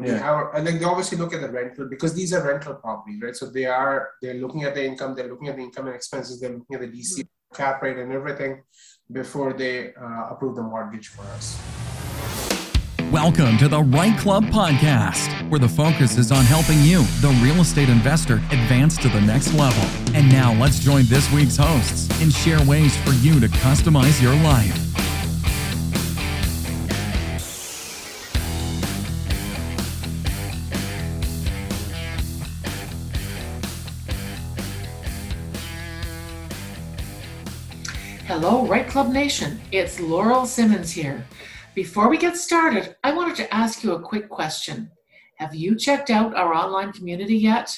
know, we have, and then they obviously look at the rental because these are rental properties, right? So they are, they're looking at the income, they're looking at the income and expenses, they're looking at the DC cap rate and everything before they uh, approve the mortgage for us. Welcome to the REITE Club podcast, where the focus is on helping you, the real estate investor, advance to the next level. And now let's join this week's hosts and share ways for you to customize your life. Hello, REITE Club Nation. It's Laurel Simmons here. Before we get started, I wanted to ask you a quick question. Have you checked out our online community yet?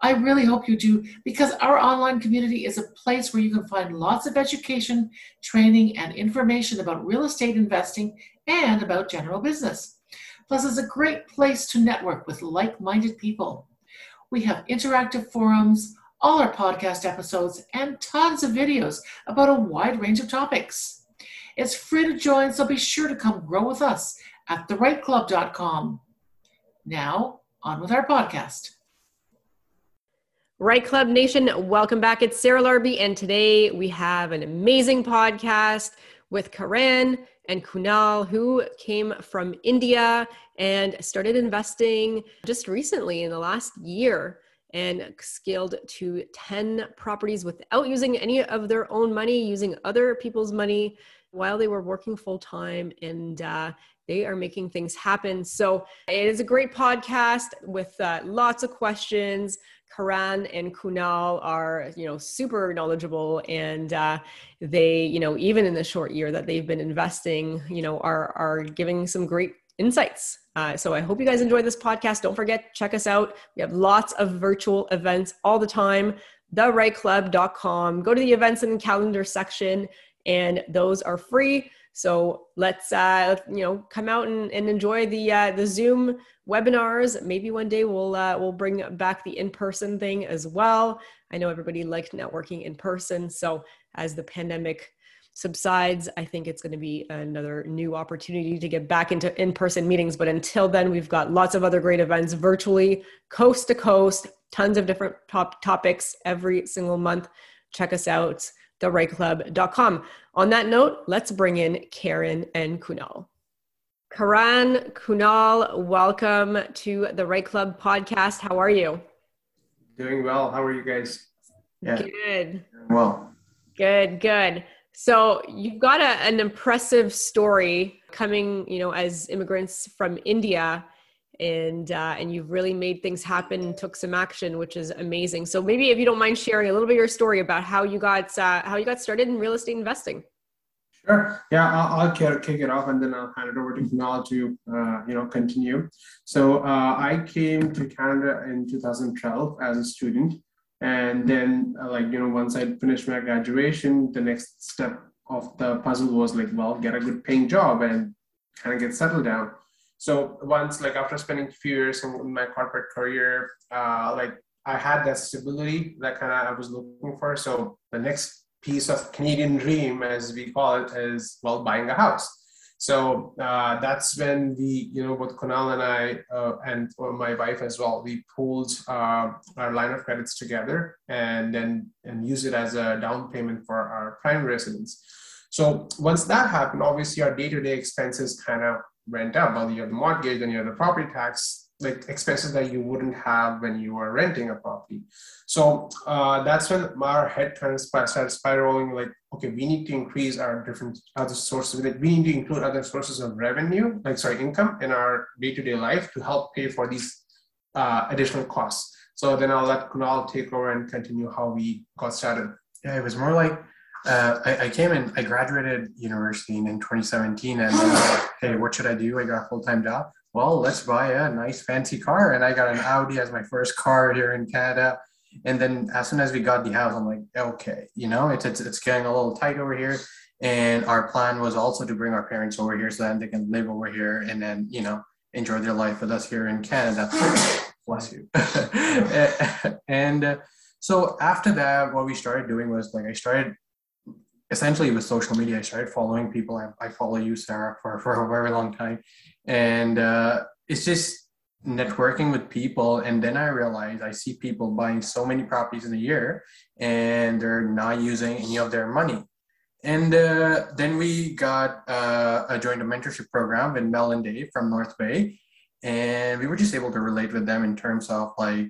I really hope you do because our online community is a place where you can find lots of education, training, and information about real estate investing and about general business. Plus, it's a great place to network with like minded people. We have interactive forums, all our podcast episodes, and tons of videos about a wide range of topics. It's free to join, so be sure to come grow with us at thereiteclub.com. Now, on with our podcast. REITE Club Nation, welcome back. It's Sarah Larbi, and today we have an amazing podcast with Karan and Kunal, who came from India and started investing just recently in the last year and scaled to 10 properties without using any of their own money, using other people's money while they were working full time and uh, they are making things happen. So it is a great podcast with uh, lots of questions. Karan and Kunal are, you know, super knowledgeable, and uh, they, you know, even in the short year that they've been investing, you know, are are giving some great insights. Uh, so I hope you guys enjoy this podcast. Don't forget, check us out. We have lots of virtual events all the time. TheREITEClub.com. Go to the events and calendar section and those are free. So let's uh, you know come out and, and enjoy the uh, the Zoom webinars. Maybe one day we'll uh, we'll bring back the in person thing as well. I know everybody liked networking in person, so as the pandemic subsides, I think it's going to be another new opportunity to get back into in person meetings. But until then, we've got lots of other great events virtually, coast to coast, tons of different top topics every single month. Check us out thereiteclub.com. On that note, let's bring in Karan and Kunal. Karan, Kunal, welcome to the REITE Club podcast. How are you? Doing well. How are you guys? Yeah. Good. Well. Good, good. So you've got a, an impressive story coming, you know, as immigrants from India and uh, and you've really made things happen took some action which is amazing so maybe if you don't mind sharing a little bit of your story about how you got uh, how you got started in real estate investing Sure. Yeah, I'll, I'll kick it off and then I'll hand it over to Kunal to uh, you know continue. So uh, I came to Canada in 2012 as a student, and then uh, like you know once I finished my graduation, the next step of the puzzle was like, well, get a good paying job and kind of get settled down. So once, like after spending a few years in my corporate career, uh, like I had that stability that kind of I was looking for. So the next piece of Canadian dream, as we call it, is well buying a house. So uh, that's when we, you know, both Kunal and I, uh, and my wife as well, we pulled uh, our line of credits together and then and use it as a down payment for our prime residence. So once that happened, obviously our day-to-day expenses kind of went up. well, you have the mortgage and you have the property tax, like expenses that you wouldn't have when you were renting a property. So uh, that's when our head of started spiraling. Like, okay, we need to increase our different other sources. Like, we need to include other sources of revenue, like sorry, income in our day-to-day life to help pay for these uh, additional costs. So then I'll let Kunal take over and continue how we got started. Yeah, it was more like uh, I, I, came in, I graduated university in, in 2017 and uh, hey, what should I do? I got a full-time job. Well, let's buy a nice fancy car. And I got an Audi as my first car here in Canada. And then as soon as we got the house, I'm like, okay, you know, it's, it's, it's getting a little tight over here. And our plan was also to bring our parents over here so that they can live over here and then, you know, enjoy their life with us here in Canada. Bless you. and uh, so after that, what we started doing was like I started essentially with social media, I started following people. I, I follow you, Sarah, for, for a very long time. And uh, it's just networking with people. And then i realized i see people buying so many properties in a year and they're not using any of their money. And uh, then we got uh, a joint mentorship program with mel and dave from north bay. And we were just able to relate with them in terms of like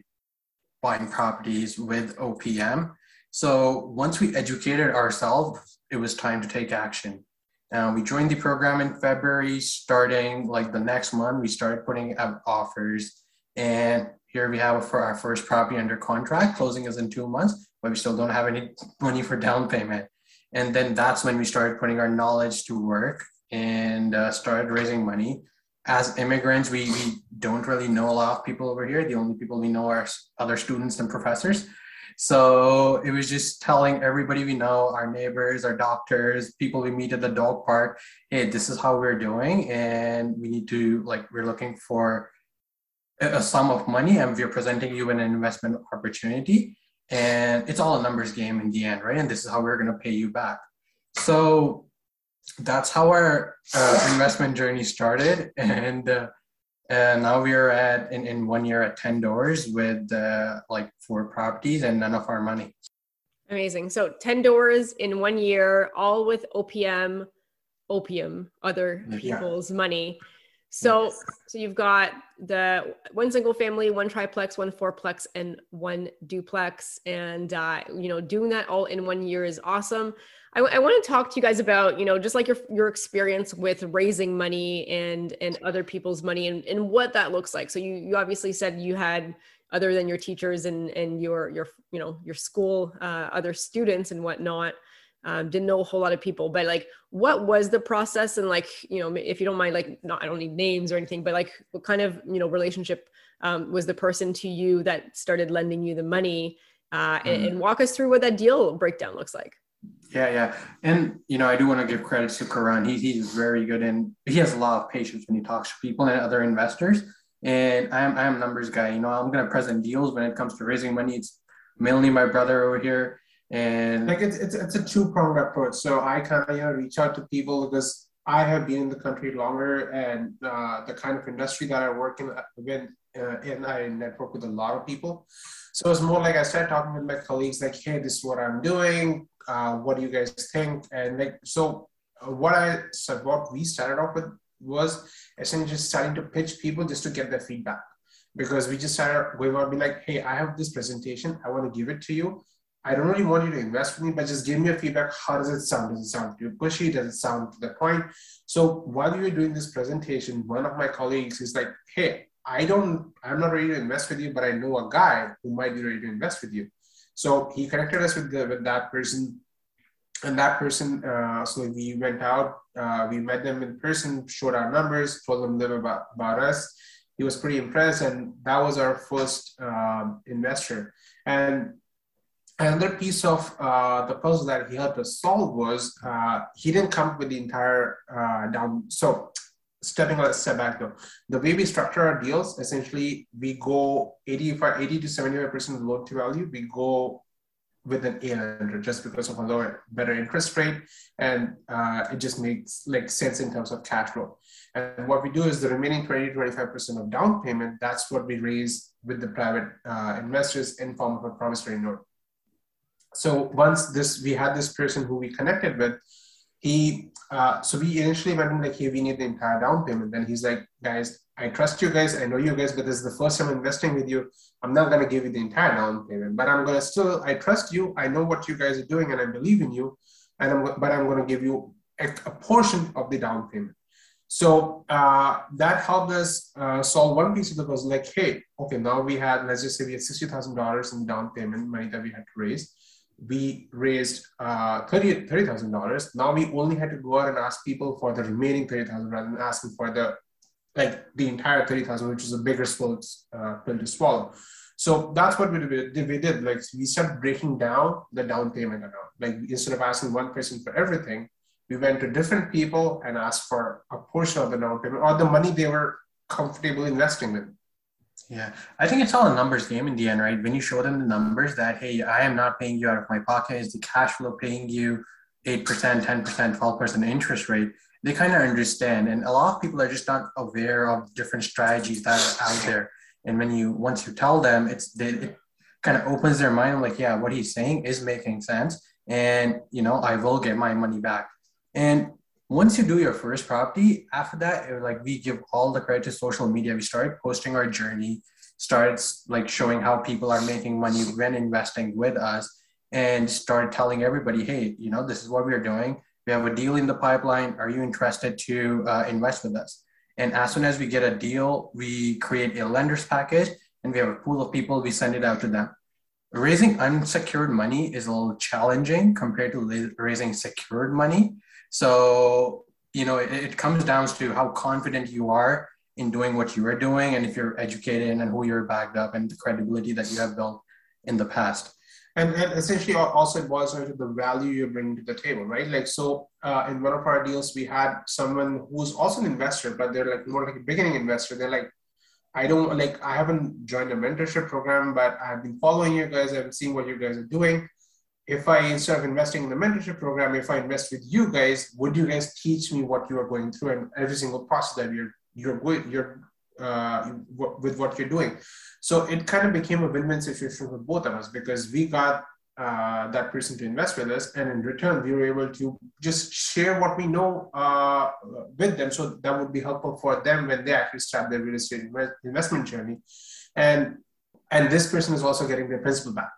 buying properties with opm so once we educated ourselves it was time to take action uh, we joined the program in February. Starting like the next month, we started putting out offers. And here we have for our first property under contract. Closing is in two months, but we still don't have any money for down payment. And then that's when we started putting our knowledge to work and uh, started raising money. As immigrants, we, we don't really know a lot of people over here. The only people we know are other students and professors. So it was just telling everybody we know, our neighbors, our doctors, people we meet at the dog park, hey, this is how we're doing, and we need to like we're looking for a sum of money, and we're presenting you an investment opportunity, and it's all a numbers game in the end, right? And this is how we're going to pay you back. So that's how our uh, investment journey started, and. Uh, and now we are at in, in one year at 10 doors with uh, like four properties and none of our money. Amazing. So 10 doors in one year, all with OPM, opium, other people's yeah. money. So, yes. so you've got the one single family, one triplex, one fourplex, and one duplex, and uh, you know, doing that all in one year is awesome. I, I want to talk to you guys about, you know, just like your your experience with raising money and and other people's money and, and what that looks like. So you you obviously said you had other than your teachers and and your your you know your school uh, other students and whatnot. Um, didn't know a whole lot of people, but like, what was the process? And like, you know, if you don't mind, like, not I don't need names or anything, but like, what kind of you know relationship um, was the person to you that started lending you the money? Uh, mm-hmm. and, and walk us through what that deal breakdown looks like. Yeah, yeah. And, you know, I do want to give credit to Karan. He, he's very good and he has a lot of patience when he talks to people and other investors. And I'm, I'm a numbers guy. You know, I'm going to present deals when it comes to raising money. It's mainly my brother over here. And like it's, it's, it's a two pronged approach. So I kind of, you know, reach out to people because I have been in the country longer and uh, the kind of industry that I work in, with, uh, and I network with a lot of people. So it's more like I start talking with my colleagues, like, hey, this is what I'm doing uh, what do you guys think? And like, so uh, what I said, what we started off with was essentially just starting to pitch people just to get their feedback because we just started, we to be like, hey, I have this presentation, I want to give it to you. I don't really want you to invest with me, but just give me a feedback. How does it sound? Does it sound too pushy? Does it sound to the point? So while we were doing this presentation, one of my colleagues is like, hey, I don't, I'm not ready to invest with you, but I know a guy who might be ready to invest with you. So he connected us with, the, with that person. And that person, uh, so we went out, uh, we met them in person, showed our numbers, told them a little about, about us. He was pretty impressed, and that was our first um, investor. And another piece of uh, the puzzle that he helped us solve was uh, he didn't come with the entire uh, down. So stepping a step back though, the way we structure our deals, essentially we go 85, 80 to 75% of loan to value, we go with an A lender just because of a lower, better interest rate. And uh, it just makes like sense in terms of cash flow. And what we do is the remaining 20, 25% of down payment, that's what we raise with the private uh, investors in form of a promissory note. So once this, we had this person who we connected with, he uh, so we initially went in like hey we need the entire down payment. Then he's like guys i trust you guys. I know you guys but this is the first time investing with you. I'm not going to give you the entire down payment but i'm going to still i trust you. I know what you guys are doing and i believe in you. And i'm but i'm going to give you a, a, portion of the down payment. So uh, that helped us uh, solve one piece of the puzzle like hey okay now we had let's just say we had $60000 in down payment money that we had to raise we raised uh, $30,000. $30, now we only had to go out and ask people for the remaining 30000 rather than asking for the like the entire 30000 which is a bigger uh, pill to swallow. So that's what we did. We did like we started breaking down the down payment amount. Like instead of asking one person for everything, we went to different people and asked for a portion of the down payment or the money they were comfortable investing with. Yeah, I think it's all a numbers game in the end, right? When you show them the numbers that, hey, I am not paying you out of my pocket, is the cash flow paying you 8%, 10%, 12% interest rate? they kind of understand. And a lot of people are just not aware of different strategies that are out there. And when you once you tell them, it's they, it kind of opens their mind like, yeah, what he's saying is making sense, and you know, I will get my money back. And once you do your first property, after that, it, like we give all the credit to social media. We started posting our journey, starts like showing how people are making money when investing with us, and started telling everybody, hey, you know, this is what we're doing. We have a deal in the pipeline. Are you interested to uh, invest with us? And as soon as we get a deal, we create a lender's package and we have a pool of people, we send it out to them. Raising unsecured money is a little challenging compared to raising secured money. So, you know, it, it comes down to how confident you are in doing what you are doing and if you're educated and who you're backed up and the credibility that you have built in the past. And, and essentially also it boils down to the value you're bringing to the table right? Like so uh, in one of our deals we had someone who's also an investor but they're like more like a beginning investor. They're like i don't like i haven't joined a mentorship program but i've been following you guys. I've seen what you guys are doing if i instead of investing in the mentorship program if i invest with you guys would you guys teach me what you are going through and every single process that you're you're you're uh, with what you're doing. So it kind of became a win-win situation for both of us because we got uh, that person to invest with us, and in return, we were able to just share what we know uh, with them. So that would be helpful for them when they actually start their real estate investment journey. And and this person is also getting their principal back.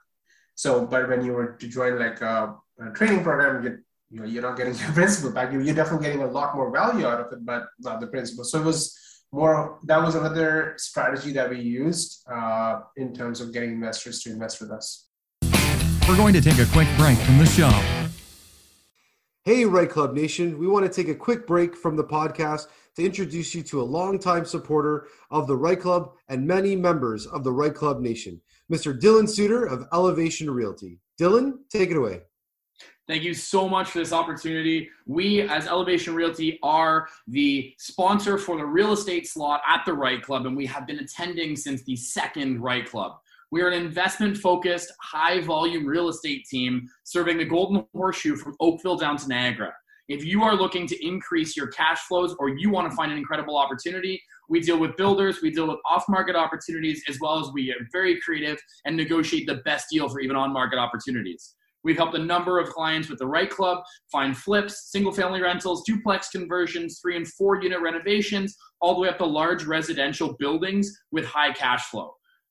So, but when you were to join like a, a training program, you you know, you're not getting your principal back. You're, you're definitely getting a lot more value out of it, but not the principal. So it was more that was another strategy that we used uh, in terms of getting investors to invest with us. We're going to take a quick break from the show. Hey, REITE Club Nation. We want to take a quick break from the podcast to introduce you to a longtime supporter of the REITE Club and many members of the REITE Club Nation, Mr. Dylan Suter of Elevation Realty. Dylan, take it away. Thank you so much for this opportunity. We, as Elevation Realty, are the sponsor for the real estate slot at the REITE Club, and we have been attending since the second REITE Club. We are an investment focused, high volume real estate team serving the Golden Horseshoe from Oakville down to Niagara. If you are looking to increase your cash flows or you want to find an incredible opportunity, we deal with builders, we deal with off market opportunities, as well as we are very creative and negotiate the best deal for even on market opportunities. We've helped a number of clients with the REITE Club find flips, single family rentals, duplex conversions, three and four unit renovations, all the way up to large residential buildings with high cash flow.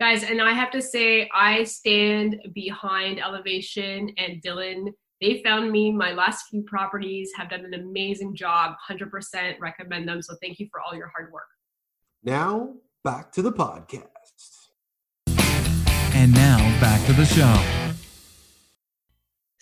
Guys, and I have to say, I stand behind Elevation and Dylan. They found me my last few properties, have done an amazing job, 100% recommend them. So thank you for all your hard work. Now, back to the podcast. And now, back to the show.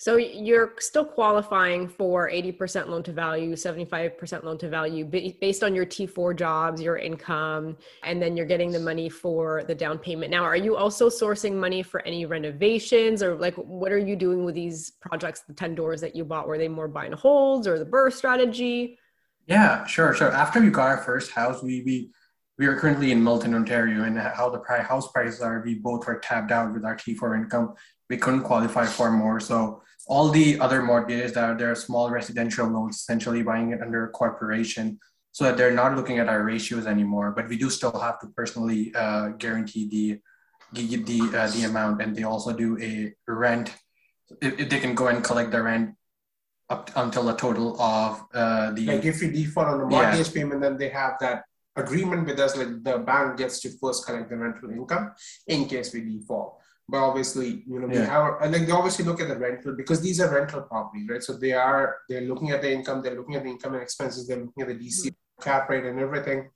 So you're still qualifying for 80% loan to value, 75% loan to value based on your T4 jobs, your income, and then you're getting the money for the down payment. Now, are you also sourcing money for any renovations or like what are you doing with these projects, the 10 doors that you bought? Were they more buy and holds or the BRRRR strategy? Yeah, sure. So after we got our first house, we, we, we are currently in Milton, Ontario, and how the house prices are, we both were tapped out with our T4 income. We couldn't qualify for more. So all the other mortgages that are there are small residential loans, essentially buying it under a corporation, so that they're not looking at our ratios anymore. But we do still have to personally uh, guarantee the the the, uh, the amount, and they also do a rent. If, if, they can go and collect the rent up until a total of uh, the like if you default on the mortgage yeah. payment, then they have that agreement with us, like the bank gets to first collect the rental income in case we default but obviously you know we have and like they obviously look at the rental because these are rental properties right so they are they're looking at the income they're looking at the income and expenses they're looking at the dc cap rate and everything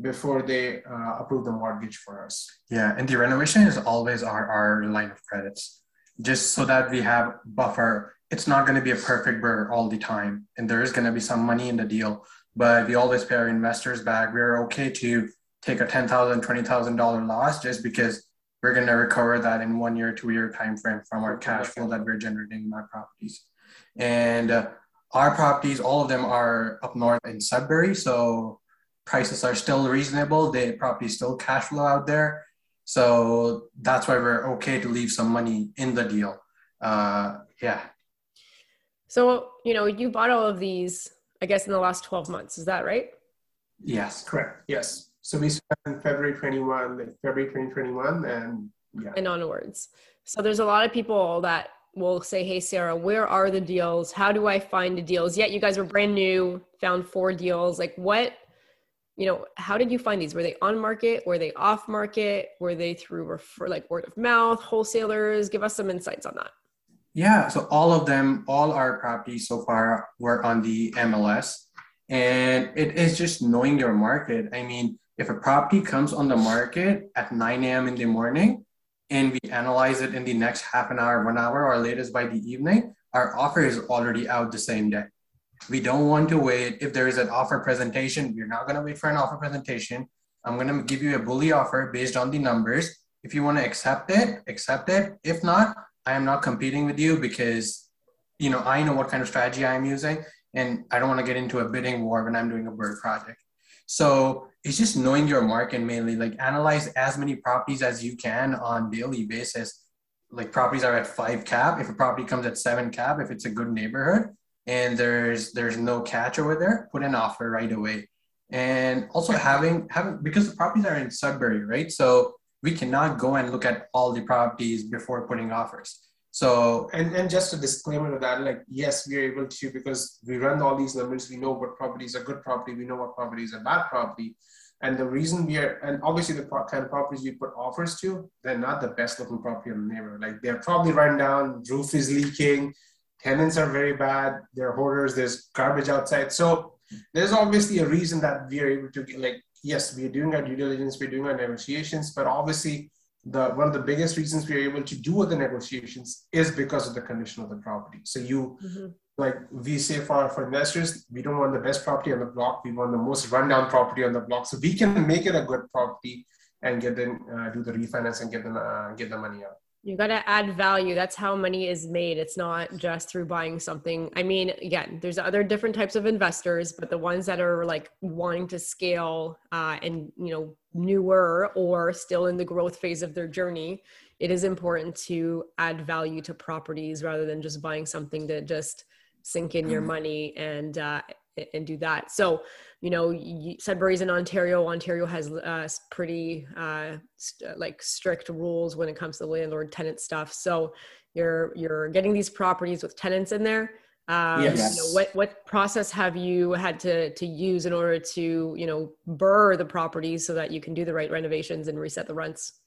before they uh, approve the mortgage for us yeah and the renovation is always our, our line of credits just so that we have buffer it's not going to be a perfect BRRRR all the time, and there is going to be some money in the deal. But we always pay our investors back. We're okay to take a ten thousand, twenty thousand dollar loss just because we're going to recover that in one year, two year time frame from our cash flow that we're generating in our properties. And uh, our properties, all of them are up north in Sudbury, so prices are still reasonable. The property still cash flow out there, so that's why we're okay to leave some money in the deal. Uh, yeah. So you know, you bought all of these, I guess, in the last twelve months. Is that right? Yes. Correct. Yes. So we spent February 21, like February 2021, and yeah. And onwards. So there's a lot of people that will say, Hey, Sarah, where are the deals? How do I find the deals? Yet you guys were brand new, found four deals. Like, what, you know, how did you find these? Were they on market? Were they off market? Were they through refer, like word of mouth, wholesalers? Give us some insights on that. Yeah. So all of them, all our properties so far were on the MLS. And it is just knowing your market. I mean, if a property comes on the market at 9 a.m. in the morning, and we analyze it in the next half an hour, one hour, or latest by the evening, our offer is already out the same day. We don't want to wait. If there is an offer presentation, we're not going to wait for an offer presentation. I'm going to give you a bully offer based on the numbers. If you want to accept it, accept it. If not, I am not competing with you because, you know, I know what kind of strategy I'm using, and I don't want to get into a bidding war when I'm doing a BRRRR project. So it's just knowing your market mainly, like analyze as many properties as you can on daily basis. Like properties are at five cap. If a property comes at seven cap, if it's a good neighborhood and there's there's no catch over there, put an offer right away. And also having having because the properties are in Sudbury, right? So we cannot go and look at all the properties before putting offers. So and and just a disclaimer to that, like yes, we are able to because we run all these numbers. We know what property is a good property. We know what property is a bad property. And the reason we are, and obviously the kind of properties we put offers to, they're not the best looking property in the neighborhood. Like they're probably run down, roof is leaking, tenants are very bad, they're hoarders, there's garbage outside. So there's obviously a reason that we are able to get, like, yes, we're doing our due diligence, we're doing our negotiations, but obviously the one of the biggest reasons we are able to do the negotiations is because of the condition of the property. So you mm-hmm. like we say for for investors, we don't want the best property on the block. We want the most rundown property on the block. So we can make it a good property and get them uh, do the refinance and get them uh, get the money out you got to add value. That's how money is made. It's not just through buying something. I mean again there's other different types of investors but the ones that are like wanting to scale uh, and you know newer or still in the growth phase of their journey it is important to add value to properties rather than just buying something to just sink in your money and uh, and do that. So you know sudbury's in ontario ontario has uh, pretty uh, st- like strict rules when it comes to landlord tenant stuff. So you're you're getting these properties with tenants in there. Um, yes. You know, what what process have you had to to use in order to you know BRRRR the properties so that you can do the right renovations and reset the rents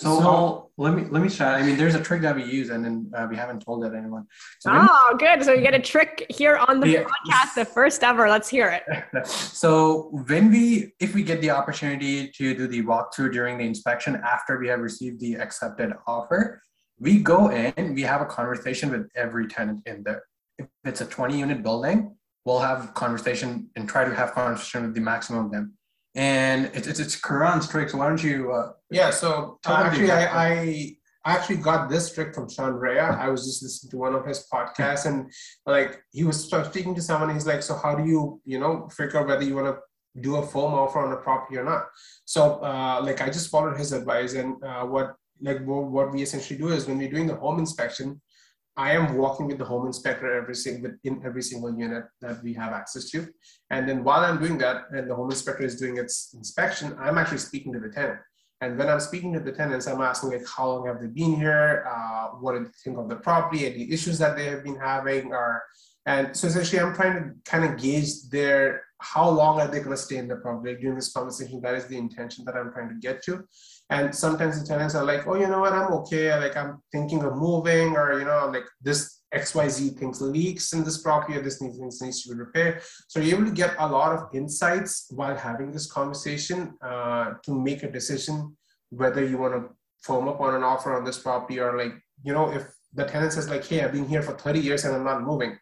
so, so let me let me start. I mean, there's a trick that we use, and then uh, we haven't told it anyone. So oh, good. So you get a trick here on the yeah. podcast, the first ever. Let's hear it. so when we, if we get the opportunity to do the walkthrough during the inspection after we have received the accepted offer, we go in. We have a conversation with every tenant in there. If it's a 20 unit building, we'll have conversation and try to have conversation with the maximum of them and it's it's, it's Karan's trick. So why don't you? Uh, yeah. So uh, actually, I, I actually got this trick from Sean Rea. I was just listening to one of his podcasts, and like he was speaking to someone. He's like, "So how do you, you know, figure out whether you want to do a foam offer on a property or not?" So uh, like I just followed his advice, and uh, what like what we essentially do is when we're doing the home inspection, I am walking with the home inspector every single in every single unit that we have access to. And then while I'm doing that, and the home inspector is doing its inspection, I'm actually speaking to the tenant. And when I'm speaking to the tenants, I'm asking like, how long have they been here? Uh, what do they think of the property? Any issues that they have been having? Or and so essentially, I'm trying to kind of gauge their how long are they going to stay in the property during this conversation. That is the intention that I'm trying to get to. And sometimes the tenants are like, oh, you know what, I'm okay. Like I'm thinking of moving, or you know, like this XYZ things leaks in this property, or this needs, needs to be repaired. So you're able to get a lot of insights while having this conversation uh, to make a decision whether you want to firm up on an offer on this property or like, you know, if the tenant says like, hey, I've been here for 30 years and I'm not moving,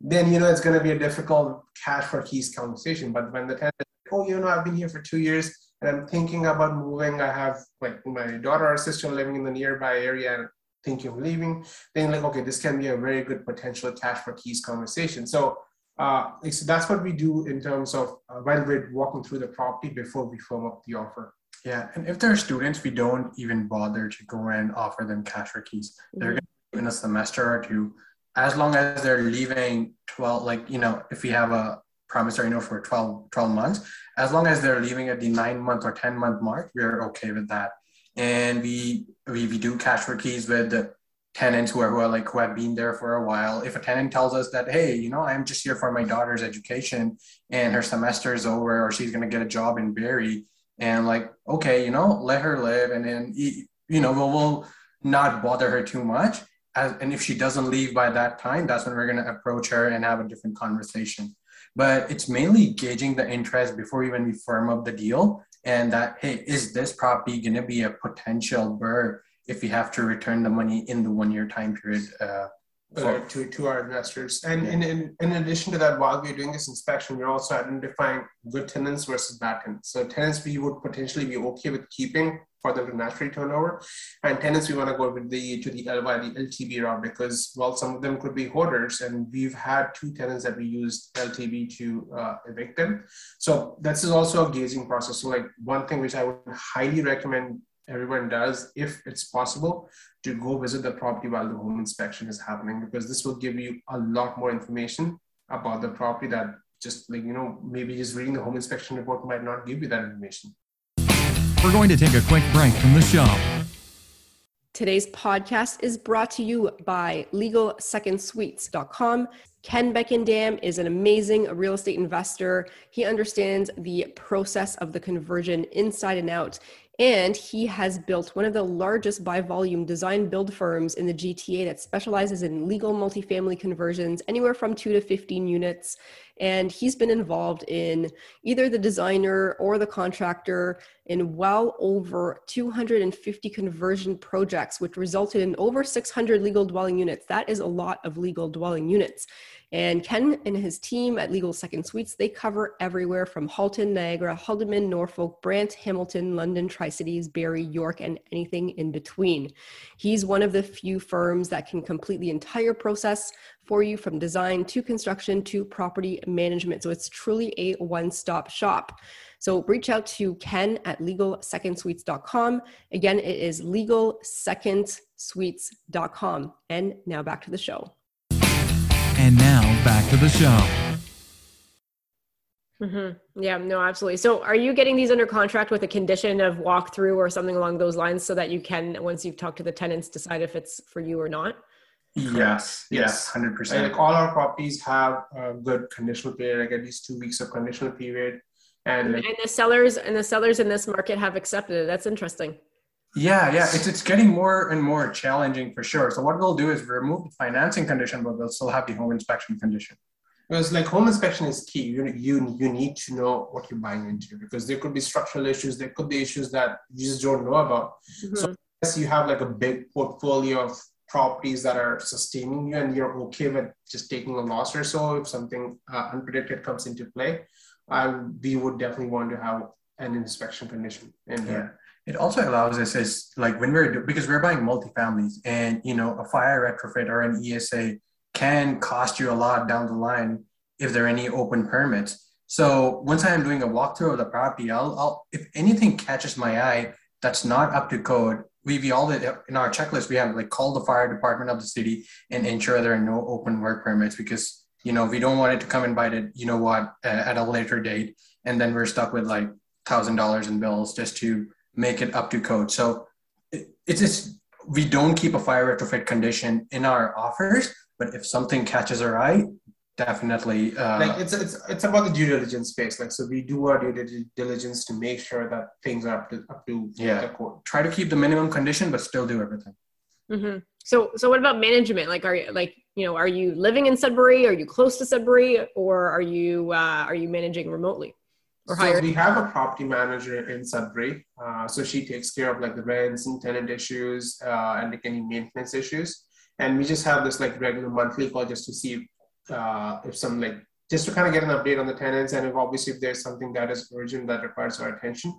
then you know it's going to be a difficult cash for keys conversation. But when the tenant, oh, you know, I've been here for two years and I'm thinking about moving. I have like my daughter or sister living in the nearby area and thinking of leaving. Then like, okay, this can be a very good potential cash for keys conversation. So uh, so that's what we do in terms of uh, when we're walking through the property before we firm up the offer. Yeah, and if they're students, we don't even bother to go and offer them cash for keys. Mm-hmm. They're going to in a semester or two, as long as they're leaving 12, like, you know, if we have a promissory note for 12, 12 months, as long as they're leaving at the nine month or 10 month mark, we're okay with that. And we, we, we do cash for keys with the tenants who are, who are like, who have been there for a while. If a tenant tells us that, hey, you know, I'm just here for my daughter's education and her semester is over or she's going to get a job in Barrie, and like, okay, you know, let her live. And then, you know, we'll, we'll not bother her too much as, and if she doesn't leave by that time, that's when we're going to approach her and have a different conversation. But it's mainly gauging the interest before even we firm up the deal. And that, hey, is this property going to be a potential BRRRR if we have to return the money in the one year time period? Uh, uh, to, to our investors. And in, in, in addition to that, while we're doing this inspection, we're also identifying good tenants versus bad tenants. So tenants we would potentially be okay with keeping for them to naturally turn over, and tenants we want to go with the to the LY, the LTB route because well, some of them could be hoarders, and we've had two tenants that we used LTB to uh, evict them. So this is also a gauging process. So like one thing which I would highly recommend everyone does, if it's possible, to go visit the property while the home inspection is happening, because this will give you a lot more information about the property that just like, you know, maybe just reading the home inspection report might not give you that information. We're going to take a quick break from the show. Today's podcast is brought to you by LegalSecondSuites.com. Ken Beckendam is an amazing real estate investor. He understands the process of the conversion inside and out. And he has built one of the largest by volume design build firms in the GTA that specializes in legal multifamily conversions, anywhere from two to 15 units. And he's been involved in either the designer or the contractor in well over 250 conversion projects, which resulted in over 600 legal dwelling units. That is a lot of legal dwelling units. And Ken and his team at Legal Second Suites, they cover everywhere from Halton, Niagara, Haldimand, Norfolk, Brant, Hamilton, London, Tri Cities, Barrie, York, and anything in between. He's one of the few firms that can complete the entire process for you from design to construction to property management. So it's truly a one stop shop. So reach out to Ken at legalsecondsuites.com. Again, it is legalsecondsuites.com. And now back to the show. And now back to the show. Mm-hmm. Yeah, no, absolutely. So, are you getting these under contract with a condition of walkthrough or something along those lines so that you can, once you've talked to the tenants, decide if it's for you or not? Yes, yes, hundred percent. Like all our properties have a good conditional period, like at least two weeks of conditional period, and like, and the sellers and the sellers in this market have accepted it. That's interesting. Yeah, yeah, it's it's getting more and more challenging for sure. So what we'll do is remove the financing condition, but we'll still have the home inspection condition. Because like home inspection is key. You you you need to know what you're buying into because there could be structural issues, there could be issues that you just don't know about. Mm-hmm. So unless you have like a big portfolio of properties that are sustaining you and you're okay with just taking a loss or so if something uh, unpredicted comes into play, I we would definitely want to have an inspection condition in yeah. It also allows us as like when we're because we're buying multifamilies and you know a fire retrofit or an ESA can cost you a lot down the line if there are any open permits. So once I am doing a walkthrough of the property, I'll, I'll if anything catches my eye that's not up to code, we, all in our checklist we have like call the fire department of the city and ensure there are no open work permits because you know we don't want it to come and bite it you know what at a later date and then we're stuck with like thousand dollars in bills just to make it up to code. So it, it's just we don't keep a fire retrofit condition in our offers, but if something catches our eye, definitely. Uh, like it's it's it's about the due diligence space. Like so, we do our due diligence to make sure that things are up to up to yeah. the code. Try to keep the minimum condition, but still do everything. Mm-hmm. So so what about management? Like, are you like you know, are you living in Sudbury? Are you close to Sudbury, or are you uh, are you managing remotely? or so hired? we have a property manager in Sudbury. Uh, so she takes care of like the rents and tenant issues uh, and like any maintenance issues. and we just have this like regular monthly call just to see uh, if some like just to kind of get an update on the tenants and if obviously if there's something that is urgent that requires our attention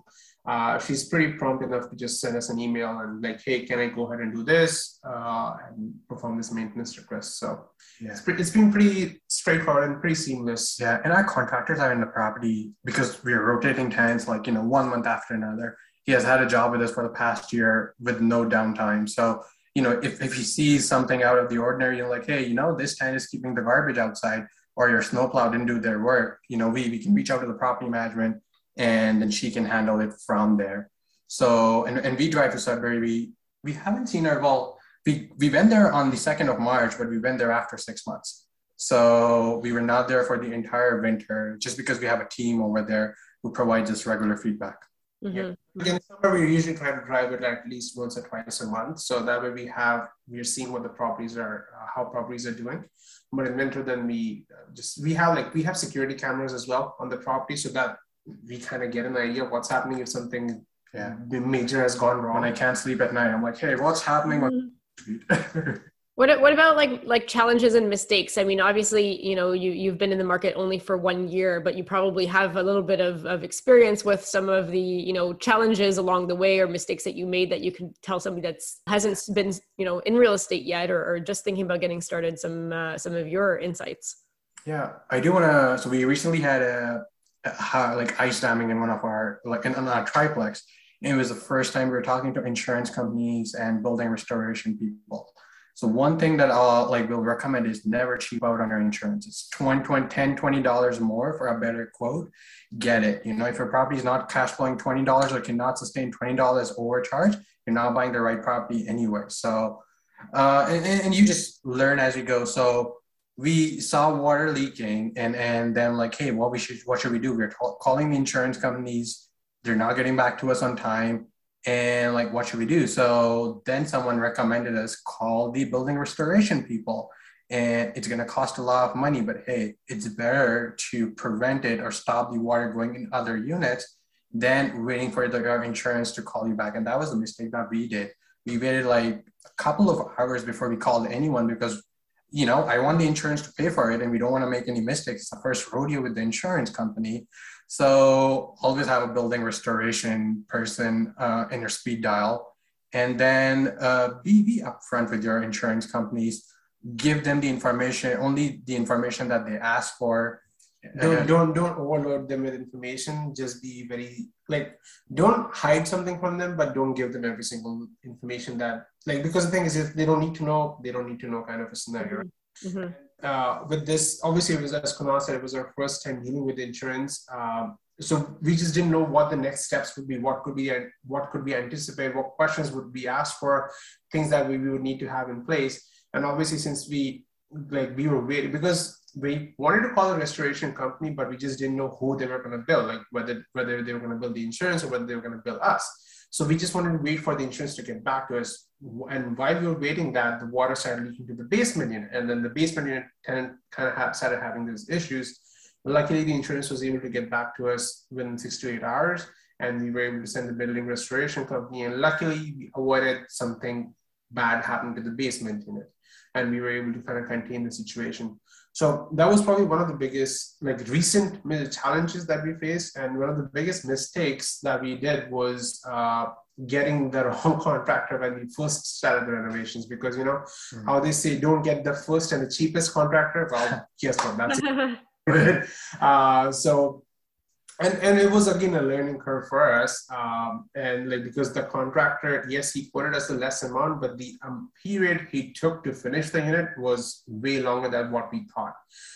uh, she's pretty prompt enough to just send us an email and like hey can i go ahead and do this uh, and perform this maintenance request so Yeah. it's, pretty, it's been pretty straightforward and pretty seamless Yeah, and our contractors are in the property because we're rotating tenants like you know one month after another. He has had a job with us for the past year with no downtime. So you know if, if he sees something out of the ordinary, you're like, hey, you know this tenant is keeping the garbage outside, or your snowplow didn't do their work. You know we we can reach out to the property management and then she can handle it from there. So and, and we drive to Sudbury. We we haven't seen her well. We we went there on the second of March, but we went there after six months. So we were not there for the entire winter just because we have a team over there who provides us regular feedback. Mhm. in summer we usually try to drive it at least once or twice a month so that way we have we're seeing what the properties are uh, how properties are doing but in winter then we uh, just we have like we have security cameras as well on the property so that we kind of get an idea of what's happening if something Yeah. major has gone When wrong I can't sleep at night, I'm like, hey, what's happening on the street? What what about like like challenges and mistakes? I mean, obviously, you know, you you've been in the market only for one year, but you probably have a little bit of, of experience with some of the you know challenges along the way or mistakes that you made that you can tell somebody that's hasn't been you know in real estate yet or, or just thinking about getting started. Some uh, some of your insights. Yeah, I do want to. So we recently had a, a like ice damming in one of our like in, in our triplex. And it was the first time we were talking to insurance companies and building restoration people. So one thing that I'll like will recommend is never cheap out on your insurance. It's 20, 20 10 20 dollars more for a better quote. Get it. You know, if your property is not cash flowing twenty dollars or cannot sustain twenty dollars overcharge, you're not buying the right property anyway. So uh, and, and and you just learn as you go. So we saw water leaking and and then like hey what we should what should we do we're t- calling the insurance companies they're not getting back to us on time and like what should we do? So then someone recommended us call the building restoration people and it's going to cost a lot of money but hey it's better to prevent it or stop the water going in other units than waiting for the insurance to call you back. And that was a mistake that we did. We waited like a couple of hours before we called anyone because you know, I want the insurance to pay for it and we don't want to make any mistakes. It's the first rodeo with the insurance company. So always have a building restoration person uh, in your speed dial. And then uh, be, be upfront with your insurance companies. Give them the information, only the information that they ask for. Don't And- don't don't overload them with information just be very like don't hide something from them but don't give them every single information that like because the thing is if they don't need to know they don't need to know kind of a scenario Mhm. uh, with this, obviously, it was as Kunal said, it was our first time dealing with insurance. Um, so we just didn't know what the next steps would be, what could be, what could be anticipated, what questions would be asked for, things that we, we would need to have in place. And obviously, since we like we were waiting because we wanted to call a restoration company, but we just didn't know who they were going to build, like whether whether they were going to bill the insurance or whether they were going to build us. So we just wanted to wait for the insurance to get back to us. And while we were waiting that, the water started leaking to the basement unit. And then the basement unit tenant kind of ha- started having these issues. Luckily, the insurance was able to get back to us within six to eight hours. And we were able to send the building restoration company. And luckily, we avoided something bad happening to the basement unit. And we were able to kind of contain the situation. So that was probably one of the biggest, like recent challenges that we faced, and one of the biggest mistakes that we did was uh, getting the wrong contractor when we first started the renovations. Because you know Mhm. how they say, don't get the first and the cheapest contractor. Well, guess what? That's it. uh, so and and it was again a learning curve for us um, and like because the contractor yes he quoted us a less amount but the um, period he took to finish the unit was way longer than what we thought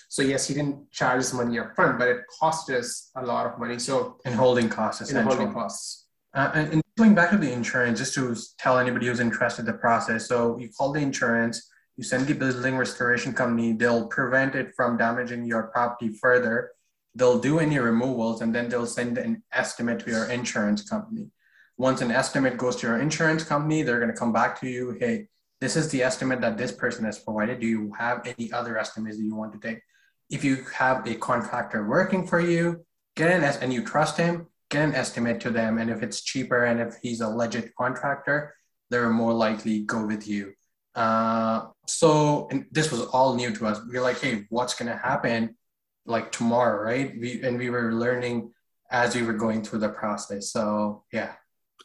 so yes he didn't charge us money up front but it cost us a lot of money so and holding costs essentially. holding costs Uh, and, and going back to the insurance, just to tell anybody who's interested in the process. So you call the insurance, you send the building restoration company, they'll prevent it from damaging your property further. They'll do any removals and then they'll send an estimate to your insurance company. Once an estimate goes to your insurance company, they're going to come back to you. Hey, this is the estimate that this person has provided. Do you have any other estimates that you want to take? If you have a contractor working for you, get an and you trust him, get an estimate to them. And if it's cheaper and if he's a legit contractor, they're more likely go with you. Uh, so this was all new to us. We are like, hey, what's gonna happen like tomorrow, right? We and we were learning as we were going through the process. So yeah.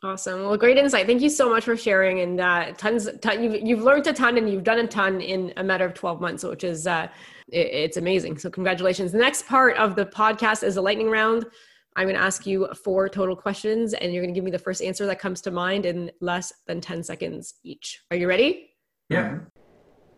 Awesome. Well, great insight. Thank you so much for sharing. And uh, tons, ton, you've, you've learned a ton and you've done a ton in a matter of 12 months, which is, uh, it, it's amazing. So congratulations. The next part of the podcast is a lightning round. I'm going to ask you four total questions and you're going to give me the first answer that comes to mind in less than 10 seconds each. Are you ready? Yeah.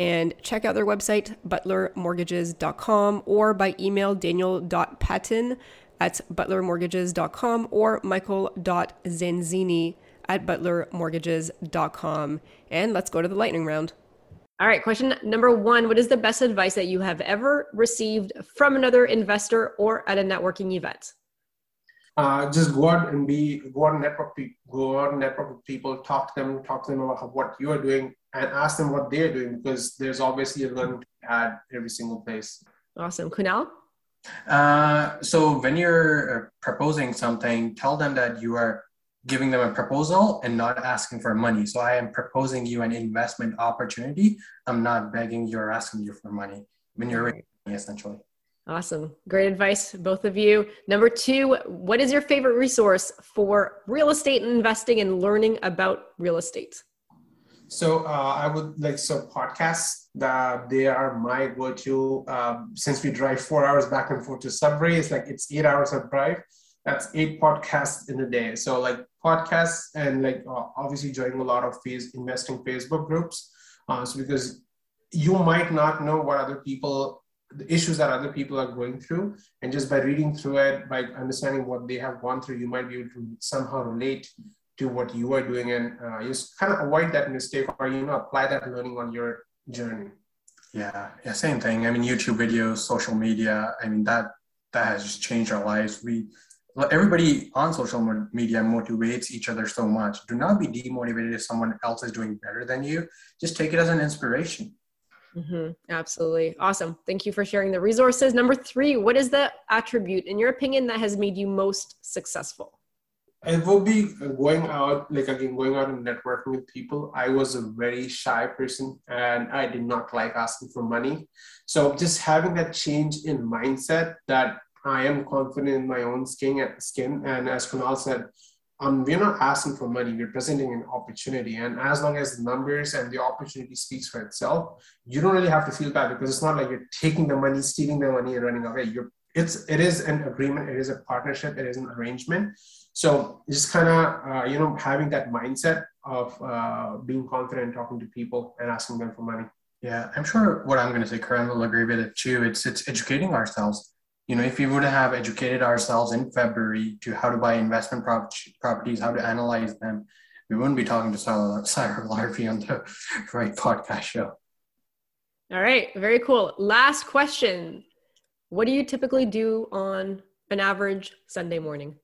and check out their website, butlermortgages.com, or by email daniel.patton at butlermortgages.com or michael.zanzini at butlermortgages.com. And let's go to the lightning round. All right, question number one What is the best advice that you have ever received from another investor or at a networking event? Uh, just go out and be go out and network go out and network with people, talk to them, talk to them about what you are doing, and ask them what they're doing because there's obviously a learning to be had every single place. Awesome, Kunal. Uh, so when you're uh, proposing something, tell them that you are giving them a proposal and not asking for money. So I am proposing you an investment opportunity. I'm not begging you or asking you for money when you're essentially. Awesome. Great advice, both of you. Number two, what is your favorite resource for real estate investing and learning about real estate? So uh, I would like so podcasts that they are my go-to. Um, since we drive four hours back and forth to Sudbury, it's like it's eight hours of drive. That's eight podcasts in a day. So like podcasts and like uh, obviously joining a lot of phase investing Facebook groups. Uh, so because you might not know what other people the issues that other people are going through and just by reading through it by understanding what they have gone through you might be able to somehow relate to what you are doing and uh, just kind of avoid that mistake or you know apply that learning on your journey. Yeah. Yeah same thing. I mean youtube videos social media i mean that that has just changed our lives. We everybody on social media motivates each other so much. Do not be demotivated if someone else is doing better than you. Just take it as an inspiration Mm-hmm. Absolutely. Awesome. Thank you for sharing the resources. Number three, what is the attribute, in your opinion, that has made you most successful? It will be going out, like again, going out and networking with people. I was a very shy person and I did not like asking for money. So just having that change in mindset that I am confident in my own skin, skin. And as Kunal said, um, we're not asking for money, we're presenting an opportunity. And as long as the numbers and the opportunity speaks for itself, you don't really have to feel bad because it's not like you're taking the money, stealing the money, and running away. You're it's it is an agreement, it is a partnership, it is an arrangement. So just kind of uh, you know having that mindset of uh, being confident talking to people and asking them for money. Yeah, I'm sure what I'm going to say, Karan will agree with it too. It's it's educating ourselves you know, if we would have educated ourselves in February to how to buy investment prop- properties, how to analyze them, we wouldn't be talking to Sarah, Sarah Larbi on the right podcast show. All right, very cool. Last question. What do you typically do on an average Sunday morning?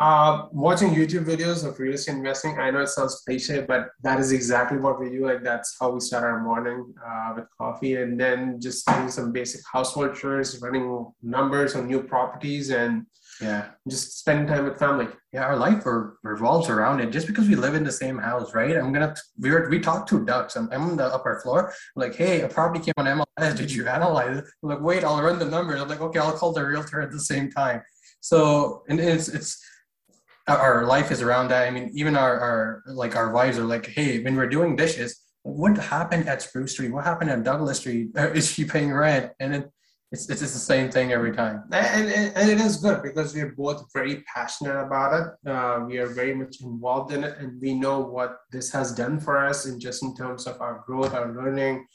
Uh, watching YouTube videos of real estate investing. I know it sounds cliche, but that is exactly what we do. Like that's how we start our morning uh, with coffee, and then just doing some basic household chores, running numbers on new properties, and yeah, just spending time with family. Yeah, our life revolves around it. Just because we live in the same house, right? I'm gonna we were we talked to ducks. I'm, I'm on the upper floor. I'm like, hey, a property came on MLS. Did you analyze it? I'm like, wait, I'll run the numbers. I'm like, okay, I'll call the realtor at the same time. So and it's it's our life is around that. I mean, even our, our like our wives are like, hey, when we're doing dishes, what happened at Spruce Street? What happened at Douglas Street? Is she paying rent? And it, it's, it's just the same thing every time. And, and, and it is good because we're both very passionate about it. Uh, we are very much involved in it, and we know what this has done for us in just in terms of our growth, our learning,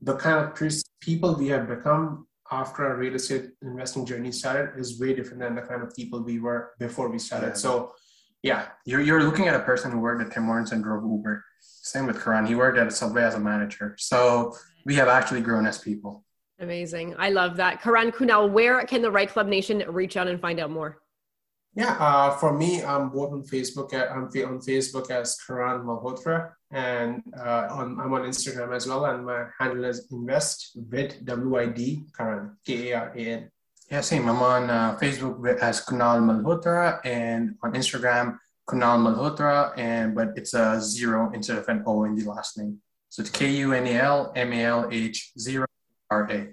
the kind of people we have become after our real estate investing journey started is way different than the kind of people we were before we started. Yeah. So Yeah, you're, you're looking at a person who worked at Tim Hortons and drove Uber. Same with Karan. He worked at Subway as a manager. So we have actually grown as people. Amazing. I love that. Karan Kunal, where can the REITE Club Nation reach out and find out more? Yeah, uh, for me, I'm both on Facebook. At, I'm on Facebook as Karan Malhotra, and uh, on, I'm on Instagram as well. And my handle is Invest with W I D Karan K A R A N. Yeah, same. I'm on uh, Facebook as Kunal Malhotra, and on Instagram Kunal Malhotra, and but it's a zero instead of an O in the last name. So it's K U N A L M A L H zero R A.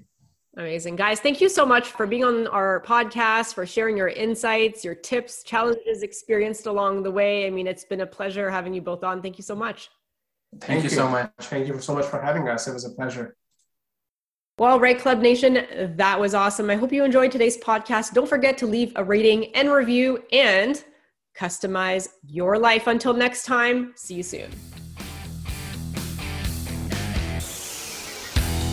Amazing. Guys, thank you so much for being on our podcast, for sharing your insights, your tips, challenges experienced along the way. I mean, it's been a pleasure having you both on. Thank you so much. Thank, Thank you, you so much. Thank you so much for having us. It was a pleasure. Well, REITE Club Nation, that was awesome. I hope you enjoyed today's podcast. Don't forget to leave a rating and review and customize your life. Until next time, see you soon.